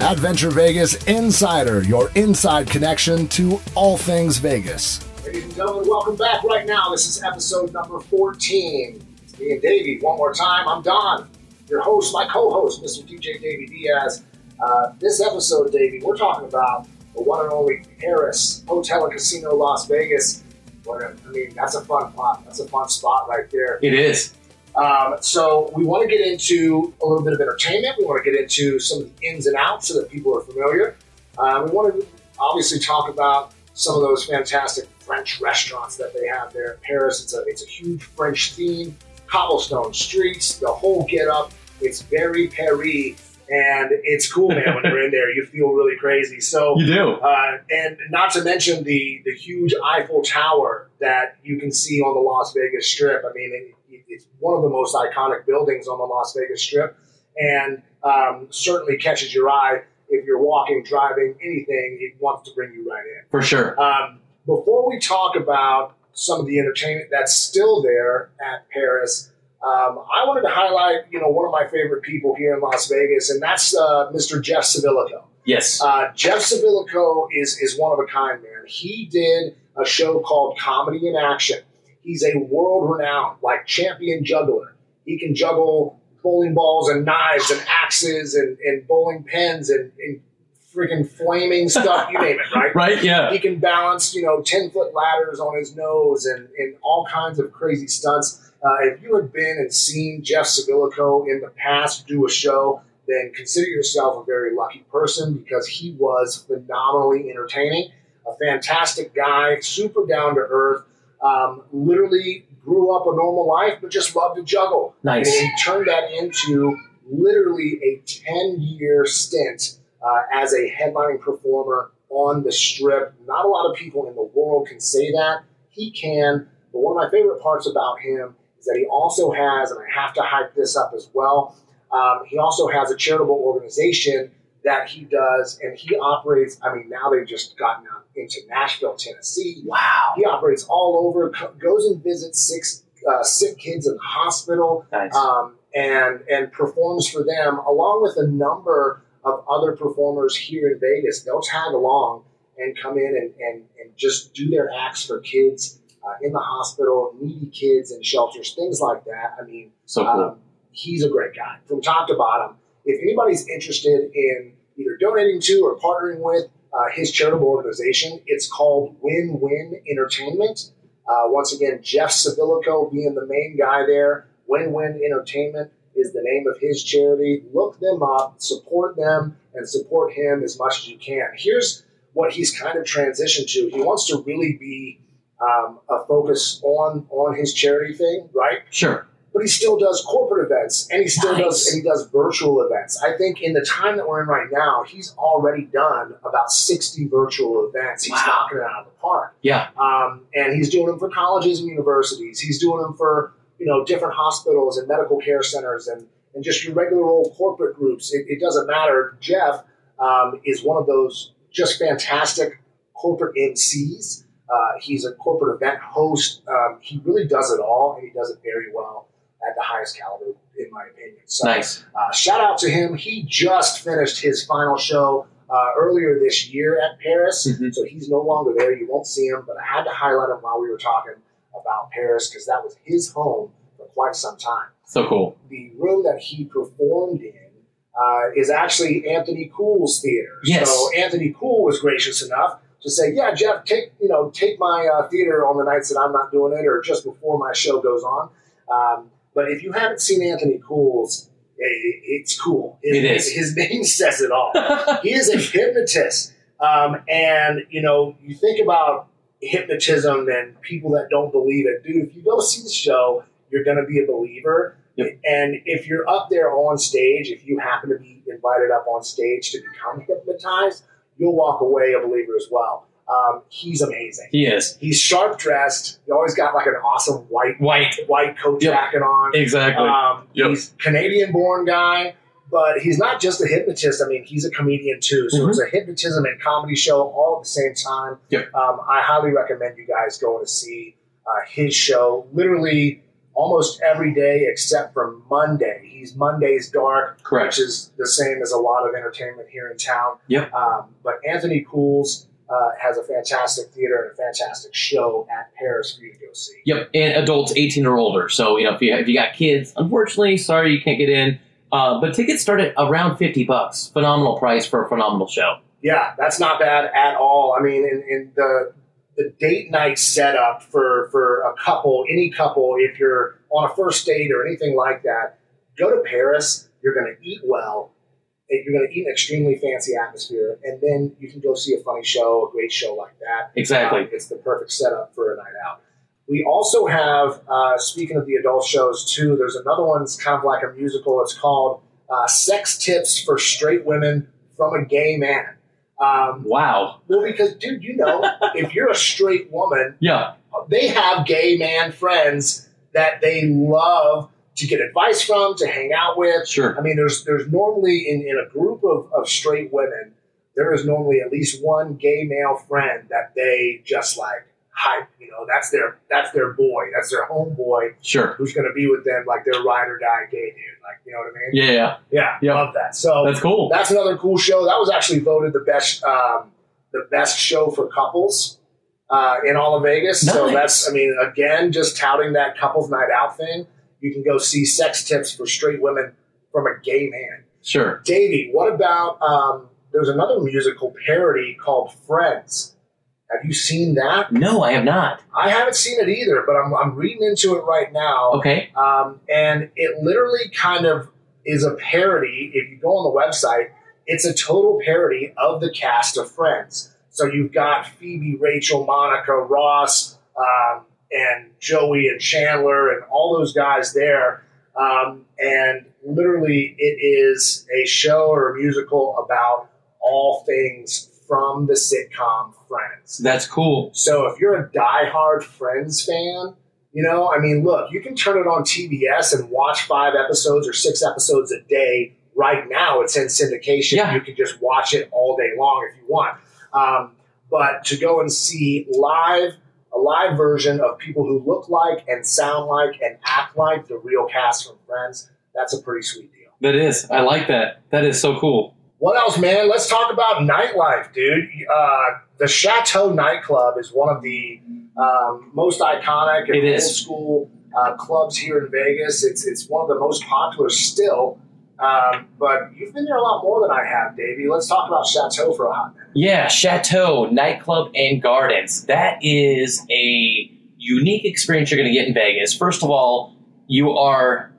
Adventure Vegas Insider, your inside connection to all things Vegas. Ladies and gentlemen, welcome back right now. This is episode number 14. It's me and Davey. One more time, I'm Don, your host, my co host, Mr. DJ Davey Diaz. Uh, this episode, Davey, we're talking about the one and only Paris Hotel and Casino Las Vegas. What a- I mean, that's a fun spot. That's a fun spot right there. It is. Um, so we want to get into a little bit of entertainment. We want to get into some of the ins and outs so that people are familiar. Uh, we want to obviously talk about some of those fantastic French restaurants that they have there in Paris. It's a it's a huge French theme, cobblestone streets, the whole get up. It's very Paris, and it's cool, man. when you're in there, you feel really crazy. So You do. uh, and not to mention the the huge Eiffel Tower that you can see on the Las Vegas Strip. I mean, it, it, it's one of the most iconic buildings on the Las Vegas Strip, and um, certainly catches your eye if you're walking, driving, anything. It wants to bring you right in. For sure. Um, before we talk about some of the entertainment that's still there at Paris, um, I wanted to highlight, you know, one of my favorite people here in Las Vegas, and that's uh, Mr. Jeff Civilico. Yes. Uh, Jeff Civilico is is one of a kind, man. He did a show called Comedy in Action. He's a world renowned, like champion juggler. He can juggle bowling balls and knives and axes and, and bowling pins and, and freaking flaming stuff, you name it, right? right? Yeah. He can balance, you know, 10 foot ladders on his nose and, and all kinds of crazy stunts. Uh, if you had been and seen Jeff Civilico in the past do a show, then consider yourself a very lucky person because he was phenomenally entertaining, a fantastic guy, super down to earth, um, literally grew up a normal life, but just loved to juggle. Nice. And he turned that into literally a 10 year stint uh, as a headlining performer on the strip. Not a lot of people in the world can say that. He can. But one of my favorite parts about him is that he also has, and I have to hype this up as well, um, he also has a charitable organization that he does, and he operates. I mean, now they've just gotten out into Nashville, Tennessee. Wow. He operates all over, goes and visits six uh, sick kids in the hospital, Nice. um, and and performs for them along with a number of other performers here in Vegas. They'll tag along and come in and, and, and just do their acts for kids uh, in the hospital, needy kids in shelters, things like that. I mean, so cool. um, he's a great guy from top to bottom. If anybody's interested in either donating to or partnering with uh, his charitable organization, it's called Win Win Entertainment. Uh, once again, Jeff Civilico being the main guy there. Win Win Entertainment is the name of his charity. Look them up, support them, and support him as much as you can. Here's what he's kind of transitioned to. He wants to really be um, a focus on on his charity thing, right? sure. but he still does corporate events and he still Nice. does and he does virtual events. I think in the time that we're in right now, he's already done about 60 virtual events. He's Wow. knocking it out of the park. Yeah. Um, and he's doing them for colleges and universities. He's doing them for, you know, different hospitals and medical care centers and, and just your regular old corporate groups. It, it doesn't matter. Jeff um, is one of those just fantastic corporate MCs. Uh, he's a corporate event host. Um, he really does it all, and he does it very well at the highest caliber, in my opinion. So, Nice. uh, shout out to him. He just finished his final show uh, earlier this year at Paris, Mhm. so he's no longer there. You won't see him, but I had to highlight him while we were talking about Paris because that was his home for quite some time. So cool. The room that he performed in uh, is actually Anthony Cools' theater. Yes. So Anthony Cools was gracious enough to say, "Yeah, Jeff, take you know take my uh, theater on the nights that I'm not doing it, or just before my show goes on." Um, but if you haven't seen Anthony Cools', i- i- it's cool. His, It is. His name says it all. he is a hypnotist, um, and you know you think about hypnotism and people that don't believe it, dude. If you go see the show, you're going to be a believer. Yep. And if you're up there on stage, if you happen to be invited up on stage to become hypnotized, you'll walk away a believer as well. Um, he's amazing. he is. He's sharp dressed. He always got like an awesome white White. white coat Yep. jacket on. Exactly. Um, Yep. He's Canadian born guy, but he's not just a hypnotist. I mean, he's a comedian too. So Mhm. it's a hypnotism and comedy show all at the same time. Yep. Um, I highly recommend you guys going to see uh, his show. Literally almost every day except for Monday. He's Monday's dark, Correct. which is the same as a lot of entertainment here in town. Yep. Um, but Anthony Cools uh, has a fantastic theater and a fantastic show at Paris for you to go see. Yep, and adults 18 or older. So you know, if you if you got kids, unfortunately, sorry you can't get in. Uh, but tickets start at around 50 bucks. Phenomenal price for a phenomenal show. Yeah, that's not bad at all. I mean, in, in the the date night setup for for a couple, any couple, if you're on a first date or anything like that, go to Paris. You're going to eat well. and You're going to eat an extremely fancy atmosphere, and then you can go see a funny show, a great show like that. Exactly. Um, it's the perfect setup for a night out. We also have, uh, speaking of the adult shows too, there's another one that's kind of like a musical. It's called uh, Sex Tips for Straight Women from a Gay Man. Um, Wow. well, because, dude, you know, if you're a straight woman, Yeah. they have gay man friends that they love to get advice from, to hang out with. Sure. I mean, there's there's normally in, in a group of, of straight women, there is normally at least one gay male friend that they just like hype. You know, that's their that's their boy, that's their homeboy Sure. who's going to be with them, like their ride or die gay dude. Like, you know what I mean? Yeah. Yeah. Yeah, Yeah. love that. So That's cool. that's another cool show. That was actually voted the best um, the best show for couples uh, in all of Vegas. So that's I mean again just touting that couples night out thing. You can go see sex tips for straight women from a gay man. Sure. Davey, what about um, there's another musical parody called Friends. Have you seen that? No, I have not. I haven't seen it either, but I'm, I'm reading into it right now. Okay. Um, and it literally kind of is a parody. If you go on the website, it's a total parody of the cast of Friends. So you've got Phoebe, Rachel, Monica, Ross, um, and Joey and Chandler, and all those guys there. Um, and literally, it is a show or a musical about all things from the sitcom Friends. That's cool. So if you're a diehard Friends fan, you know, I mean, look, you can turn it on TBS and watch five episodes or six episodes a day. Right now, it's in syndication. Yeah. You can just watch it all day long if you want. Um, but to go and see live, a live version of people who look like and sound like and act like the real cast from Friends, that's a pretty sweet deal. That is. I like that. That is so cool. What else, man? Let's talk about nightlife, dude. Uh, the Chateau nightclub is one of the um, most iconic and old school uh, clubs here in Vegas. It's it's one of the most popular still. Um, but you've been there a lot more than I have, Davey. Let's talk about Chateau for a hot minute. Yeah, Chateau Nightclub and Gardens. That is a unique experience you're going to get in Vegas. First of all, you are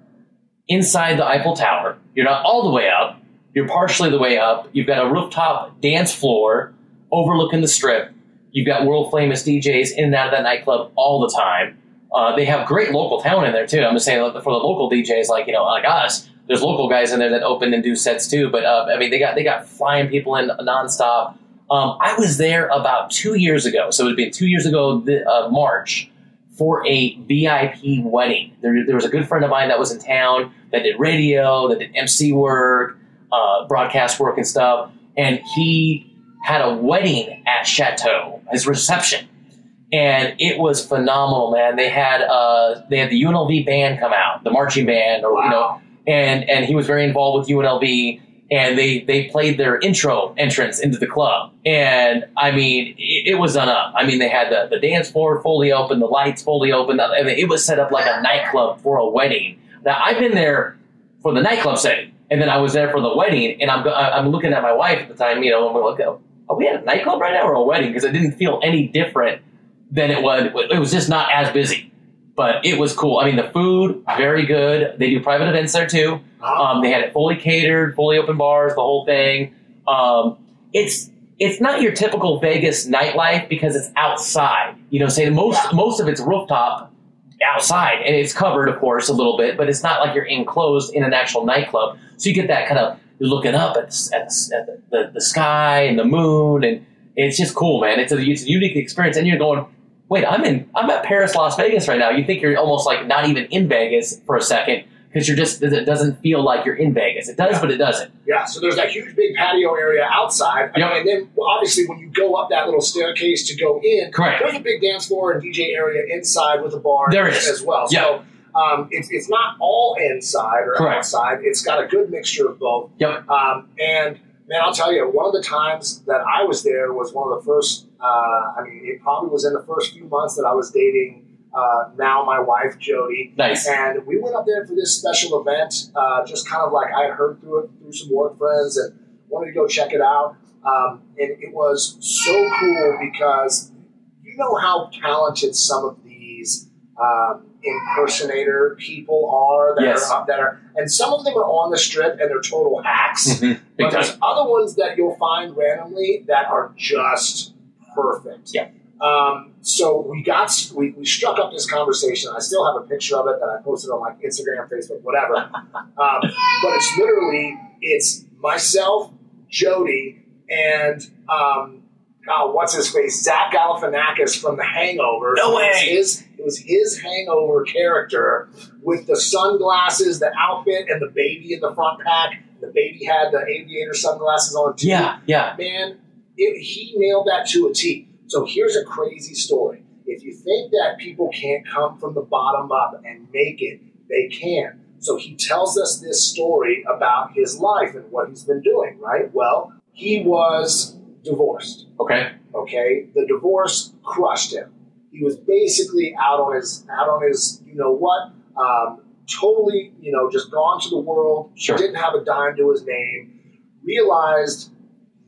inside the Eiffel Tower. You're not all the way up. You're partially the way up. You've got a rooftop dance floor overlooking the strip. You've got world famous DJs in and out of that nightclub all the time. Uh, they have great local talent in there too. I'm just saying for the local DJs, like you know, like us, there's local guys in there that open and do sets too. But uh, I mean, they got they got flying people in nonstop. Um, I was there about two years ago, so it would be two years ago, uh, March, for a VIP wedding. There, there was a good friend of mine that was in town that did radio, that did MC work, uh, broadcast work and stuff, and he had a wedding at Chateau, his reception, and it was phenomenal, man. They had uh, they had the UNLV band come out, the marching band, or you know, and and he was very involved with UNLV, and they they played their intro entrance into the club, and I mean, it, it was done up. I mean, they had the, the dance floor fully open, the lights fully open, I mean, it was set up like a nightclub for a wedding. Now I've been there for the nightclub setting, and then I was there for the wedding, and I'm I'm looking at my wife at the time, you know, and we're like, oh, are we at a nightclub right now or a wedding? Because it didn't feel any different than it was. It was just not as busy, but it was cool. I mean, the food very good. They do private events there too. Um, they had it fully catered, fully open bars, the whole thing. Um, it's it's not your typical Vegas nightlife because it's outside. You know, say most most of it's rooftop outside, and it's covered, of course, a little bit, but it's not like you're enclosed in an actual nightclub. So you get that kind of you're looking up at, the, at, the, the, the sky and the moon, and it's just cool, man. It's a, it's a unique experience, and you're going, wait, I'm in I'm at Paris, Las Vegas right now. You think you're almost like not even in Vegas for a second because you're just it doesn't feel like you're in Vegas. It does, Yeah. but it doesn't. Yeah, so there's that huge big patio area outside. Yep. And then obviously when you go up that little staircase to go in, Correct. there's a big dance floor and DJ area inside with a bar There is. as well. Yeah. So Um, it's, it's not all inside or Correct. outside. It's got a good mixture of both. Yep. Um, and man, I'll tell you, one of the times that I was there was one of the first. Uh, I mean, it probably was in the first few months that I was dating. Uh, now my wife Jody, Nice. and we went up there for this special event. Uh, just kind of like I had heard through it through some work friends and wanted to go check it out. Um, and it was so cool because you know how talented some of these um, impersonator people are that Yes. are up that are, and some of them are on the strip and they're total hacks. Mhm. But there's other ones that you'll find randomly that are just perfect. Yeah. Um, so we got we, we struck up this conversation. I still have a picture of it that I posted on like Instagram, Facebook, whatever. um, but it's literally it's myself, Jody, and um, oh, what's his face, Zach Galifianakis from The Hangover. No It was way. His it was his Hangover character with the sunglasses, the outfit, and the baby in the front pack. The baby had the aviator sunglasses on too. Yeah, yeah. Man, it, he nailed that to a T. So here's a crazy story. If you think that people can't come from the bottom up and make it, they can. So he tells us this story about his life and what he's been doing, right? Well, he was divorced. Okay. Okay, the divorce crushed him. He was basically out on his out on his you know what, um, totally you know just gone to the world. Sure. Didn't have a dime to his name. Realized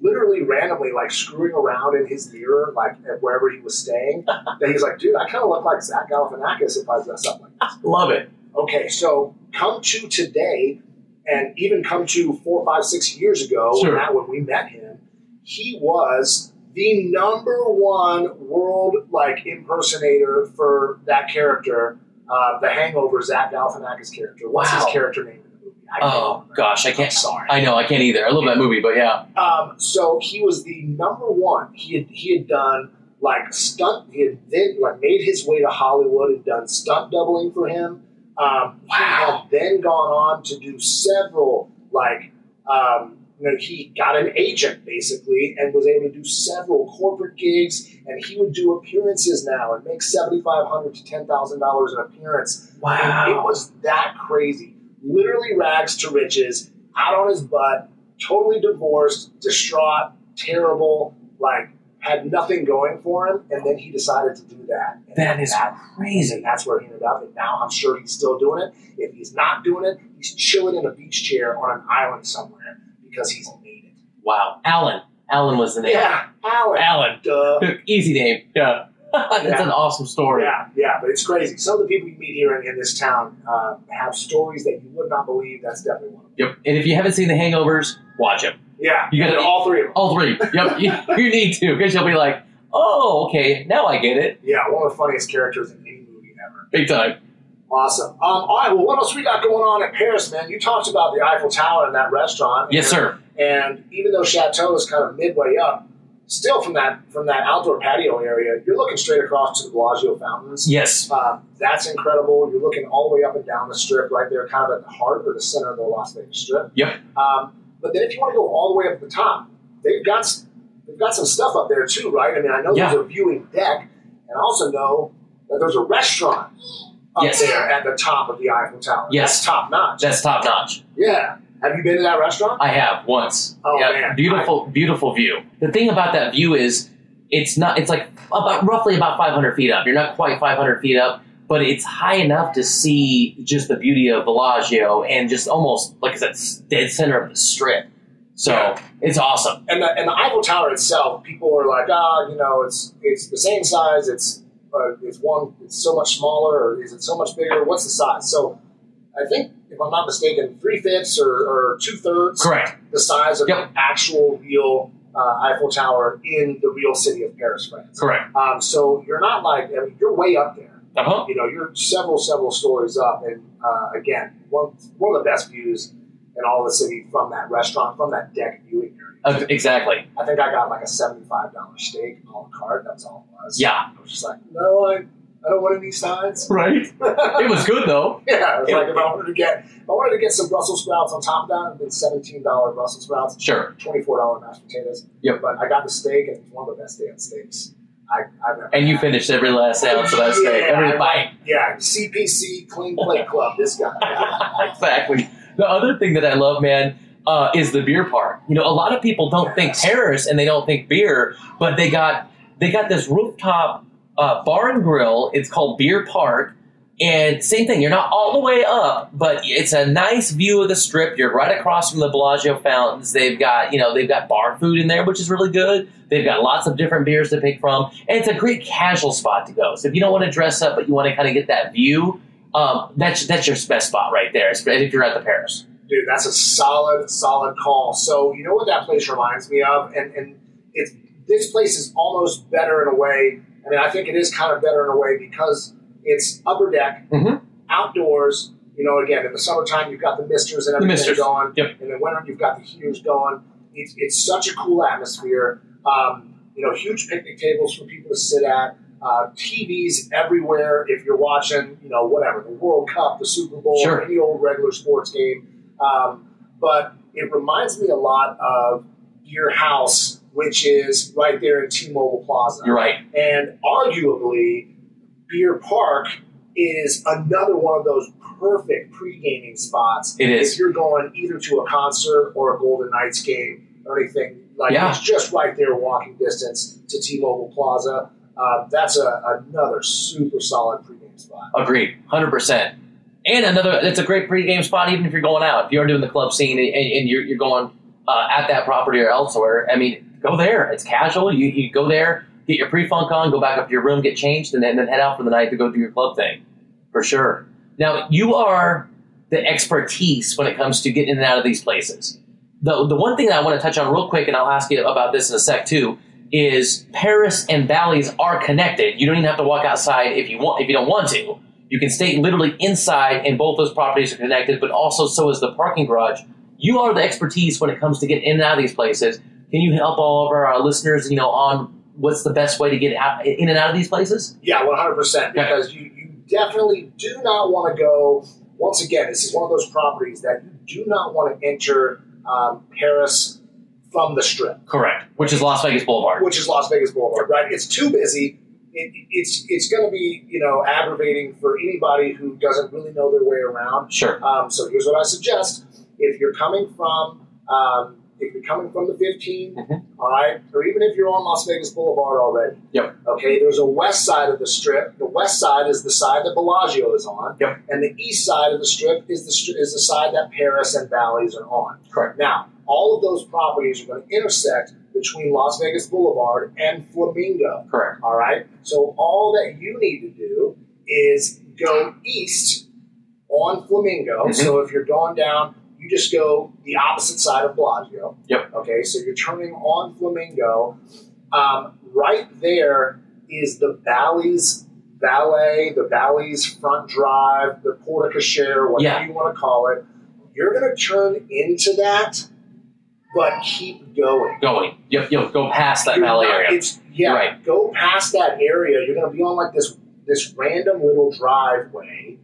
literally randomly, like screwing around in his mirror, like at wherever he was staying, that he's like, dude, I kind of look like Zach Galifianakis if I dress up like this. Love it. Okay, so come to today, and even come to four, five, six years ago, Sure. when, that, when we met him, he was the number one world like impersonator for that character, uh, the Hangover Zach Galifianakis character. What's Wow. his character name in the movie? I Oh gosh, I can't. sorry. I know I can't either. I love that movie, but yeah. Um, so he was the number one. He had he had done like stunt. He had then like made his way to Hollywood and done stunt doubling for him. Um, Wow. He had then gone on to do several like um, you know he got an agent basically and was able to do several corporate gigs. And he would do appearances now and make seventy five hundred to ten thousand dollars an appearance. And it was that crazy. Literally rags to riches, out on his butt, totally divorced, distraught, terrible, like had nothing going for him, and then he decided to do that. And That is and crazy. that's where he ended up. And now I'm sure he's still doing it. If he's not doing it, he's chilling in a beach chair on an island somewhere because he's made it. Wow. Alan. Alan was the name. Yeah, Alan. Alan. Duh. Easy name. Yeah. That's Yeah. an awesome story. Yeah, yeah, but it's crazy. Some of the people you meet here in, in this town uh, have stories that you would not believe. That's definitely one of them. Yep. And if you haven't seen The Hangovers, watch them. Yeah, You and all three of them. All three. Yep. you, you need to because you'll be like, oh, okay, now I get it. Yeah, one of the funniest characters in any movie ever. Big time. Awesome. Um, all right, well, what else we got going on at Paris, man? You talked about the Eiffel Tower and that restaurant. Yes, and, sir. And even though Chateau is kind of midway up, still from that from that outdoor patio area, you're looking straight across to the Bellagio fountains. Yes. Um, that's incredible. You're looking all the way up and down the strip, right there, kind of at the heart or the center of the Las Vegas Strip. Yep. Um, but then if you want to go all the way up at the top, they've got they've got some stuff up there too, right? I mean, I know Yeah. there's a viewing deck, and I also know that there's a restaurant up Yes. there at the top of the Eiffel Tower. Yes. Top notch. That's top notch. yeah. Have you been to that restaurant? I have once. Oh, yeah, man. beautiful, beautiful view. The thing about that view is it's not. It's like about roughly about 500 feet up. You're not quite 500 feet up, but it's high enough to see just the beauty of Bellagio and just almost like I said, dead center of the strip. So Yeah. it's awesome. and the, and the Eiffel Tower itself, people are like, ah, you know, it's it's the same size. It's uh, it's one. It's so much smaller, or is it so much bigger? What's the size? So, I think if I'm not mistaken, three fifths or, or two thirds Correct. the size of Yep. the actual real uh, Eiffel Tower in the real city of Paris, France. Correct. Um, so you're not like I mean, you're way up there. Uh huh. You know, you're several several stories up, and uh, again, one one of the best views in all the city from that restaurant, from that deck viewing area. Uh, exactly. I think I got like a seventy-five dollar steak a la carte. That's all it was. Yeah. I was just like, no, I, I don't want any sides. Right. It was good though. yeah, it was It- like if I wanted to get, if I wanted to get some Brussels sprouts on top of that, it'd been seventeen dollar Brussels sprouts, Sure. twenty-four dollar mashed potatoes. Yep. But I got the steak, and it's one of the best damn steaks I, I've never And you had. finished every last ounce of that steak, Yeah, every bite. Yeah, CPC Clean Plate Club. This guy. Yeah. exactly. The other thing that I love, man, uh, is the beer part. You know, a lot of people don't think Paris and they don't think beer, but they got they got this rooftop uh, bar and grill. It's called Beer Park. And same thing, you're not all the way up, but it's a nice view of the strip. You're right across from the Bellagio fountains. They've got, you know, they've got bar food in there, which is really good. They've got lots of different beers to pick from, and it's a great casual spot to go. So if you don't want to dress up, but you want to kind of get that view, um, that's that's your best spot right there. If you're at the Paris, Dude, that's a solid, solid call. So you know what that place reminds me of, and and it's this place is almost better in a way. I mean, I think it is kind of better in a way because it's upper deck, Mhm. outdoors. You know, again, in the summertime you've got the misters and everything misters. going, Yep. and in winter you've got the heaters going. It's it's such a cool atmosphere. Um, you know, huge picnic tables for people to sit at. Uh, TVs everywhere. If you're watching, you know, whatever the World Cup, the Super Bowl, Sure. any old regular sports game. Um, but it reminds me a lot of Beerhaus, which is right there in T-Mobile Plaza. you're right. And arguably, Beer Park is another one of those perfect pre-gaming spots. It is. If you're going either to a concert or a Golden Knights game or anything, like Yeah. it's just right there, walking distance to T-Mobile Plaza. Uh, that's a, another super solid pre-game spot. Agreed, hundred percent. And another, it's a great pregame spot, even if you're going out. If you're doing the club scene and, and you're, you're going uh, at that property or elsewhere, I mean, go there. It's casual. You, you go there, get your pre-funk on, go back up to your room, get changed, and then, then head out for the night to go do your club thing, for sure. Now, you are the expertise when it comes to getting in and out of these places. The, the one thing that I want to touch on real quick, and I'll ask you about this in a sec too, is Paris and Bally's are connected. You don't even have to walk outside if you want if you don't want to. You can stay literally inside, and both those properties are connected. But also, so is the parking garage. You are the expertise when it comes to getting in and out of these places. Can you help all of our listeners, you know, on what's the best way to get out, in and out of these places? Yeah, one hundred percent. Because you, you definitely do not want to go. Once again, this is one of those properties that you do not want to enter um, Paris from the Strip, Correct. Which is Las Vegas Boulevard. which is Las Vegas Boulevard. Right? It's too busy. It, it's it's going to be you know aggravating for anybody who doesn't really know their way around. Sure. Um, so here's what I suggest: if you're coming from um, if you're coming from the 15, Mhm. all right, or even if you're on Las Vegas Boulevard already, Yep. Okay, there's a west side of the strip. The west side is the side that Bellagio is on, Yep. and the east side of the strip is the is the side that Paris and Bally's are on. Correct. Now, all of those properties are going to intersect between Las Vegas Boulevard and Flamingo. Correct. All right. So all that you need to do is go east on Flamingo. Mhm. So if you're going down, you just go the opposite side of Bellagio. Yep. Okay. So you're turning on Flamingo. Um, right there is the Bally's Ballet, the Bally's front drive, the Porte Cochere, whatever Yeah. you want to call it. You're going to turn into that, but keep going. Going. Yep. Yep. Go past that You're valley not- area. It's yeah. Right. Go past that area. You're going to be on like this this random little driveway,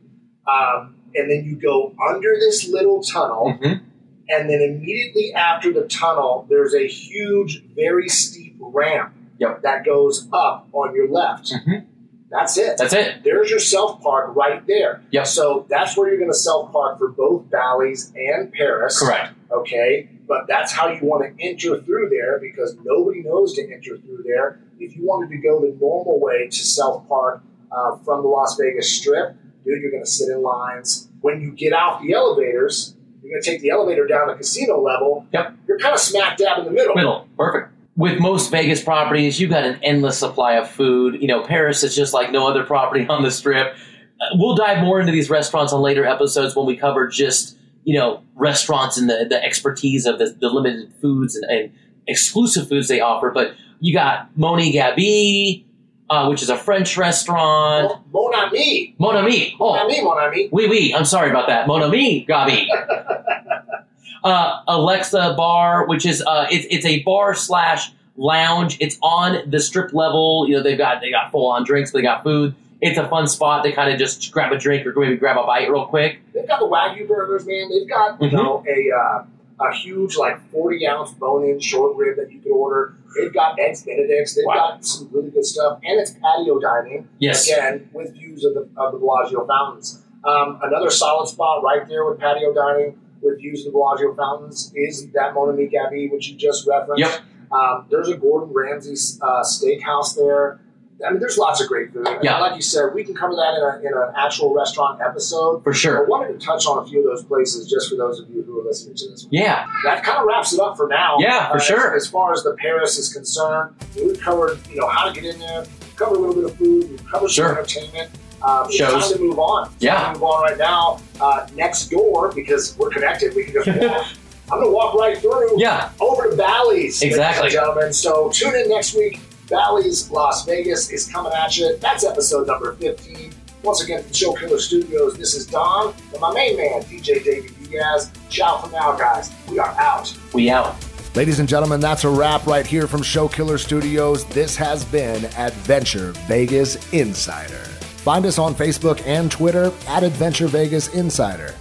um, and then you go under this little tunnel, Mhm. and then immediately after the tunnel, there's a huge, very steep ramp Yep. that goes up on your left. Mhm. That's it. That's it. There's your self park right there. Yep. So that's where you're going to self park for both Bally's and Paris Correct. okay? But that's how you want to enter through there because nobody knows to enter through there. If you wanted to go the normal way to self park uh, from the Las Vegas Strip, dude, you're going to sit in lines. When you get out the elevators, you're going to take the elevator down to casino level. Yep. You're kind of smack dab in the middle. Middle. Perfect. With most Vegas properties, you've got an endless supply of food. You know, Paris is just like no other property on the strip. Uh, We'll dive more into these restaurants on later episodes when we cover just, you know, restaurants and the, the expertise of the, the limited foods and, and exclusive foods they offer. But you got Moni Gabi, uh, which is a French restaurant. Mon ami. Mon Ami. Mon Oh, ami, mon ami. Oui, oui. I'm sorry about that. Mon ami, Gabi. uh, Alexa Bar, which is uh, it's it's a bar slash lounge. It's on the strip level. You know they've got they got full on drinks. They got food. It's a fun spot to kind of just grab a drink or maybe grab a bite real quick. They've got the Wagyu burgers, man. They've got, you Mhm. know, a, uh, a huge like 40 ounce bone in short rib that you could order. They've got eggs Benedicts. They've Wow. got some really good stuff, and it's patio dining Yes. again with views of the of the Bellagio fountains. Um, another solid spot right there with patio dining with views of the Bellagio fountains is that Mon Ami Gabi, which you just referenced. Yep. Um, there's a Gordon Ramsay uh, steakhouse there. I mean, there's lots of great food. Yeah. like you said, we can cover that in, a, in an actual restaurant episode. For sure. I wanted to touch on a few of those places just for those of you who are listening to this. one. Yeah. That kind of wraps it up for now. Yeah, for Uh, sure. As, as far as the Paris is concerned, we covered you know how to get in there, we covered a little bit of food, we covered Sure. some entertainment. Um, Shows. time to move on. It's Yeah. move on right now. Uh, next door because we're connected. We can just walk. I'm going to walk right through Yeah. over to Bally's, ladies Exactly. and gentlemen. So tune in next week. Bally's Las Vegas is coming at you. That's episode number 15. Once again, from Show Killer Studios, this is Don and my main man, DJ David Diaz. Ciao for now, guys. We are out. We out. Ladies and gentlemen, that's a wrap right here from Show Killer Studios. This has been Adventure Vegas Insider. Find us on Facebook and Twitter at Adventure Vegas Insider.